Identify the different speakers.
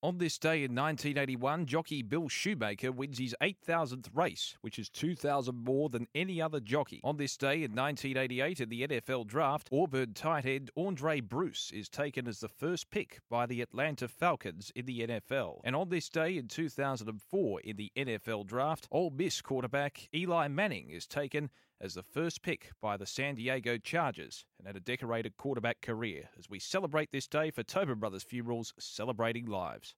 Speaker 1: On this day in 1981, jockey Bill Shoemaker wins his 8,000th race, which is 2,000 more than any other jockey. On this day in 1988, in the NFL draft, Auburn tight end Aundray Bruce is taken as the first pick by the Atlanta Falcons in the NFL. And on this day in 2004, in the NFL draft, Ole Miss quarterback Eli Manning is taken as the first pick by the San Diego Chargers and had a decorated quarterback career as we celebrate this day for Tobin Brothers Funerals, celebrating lives.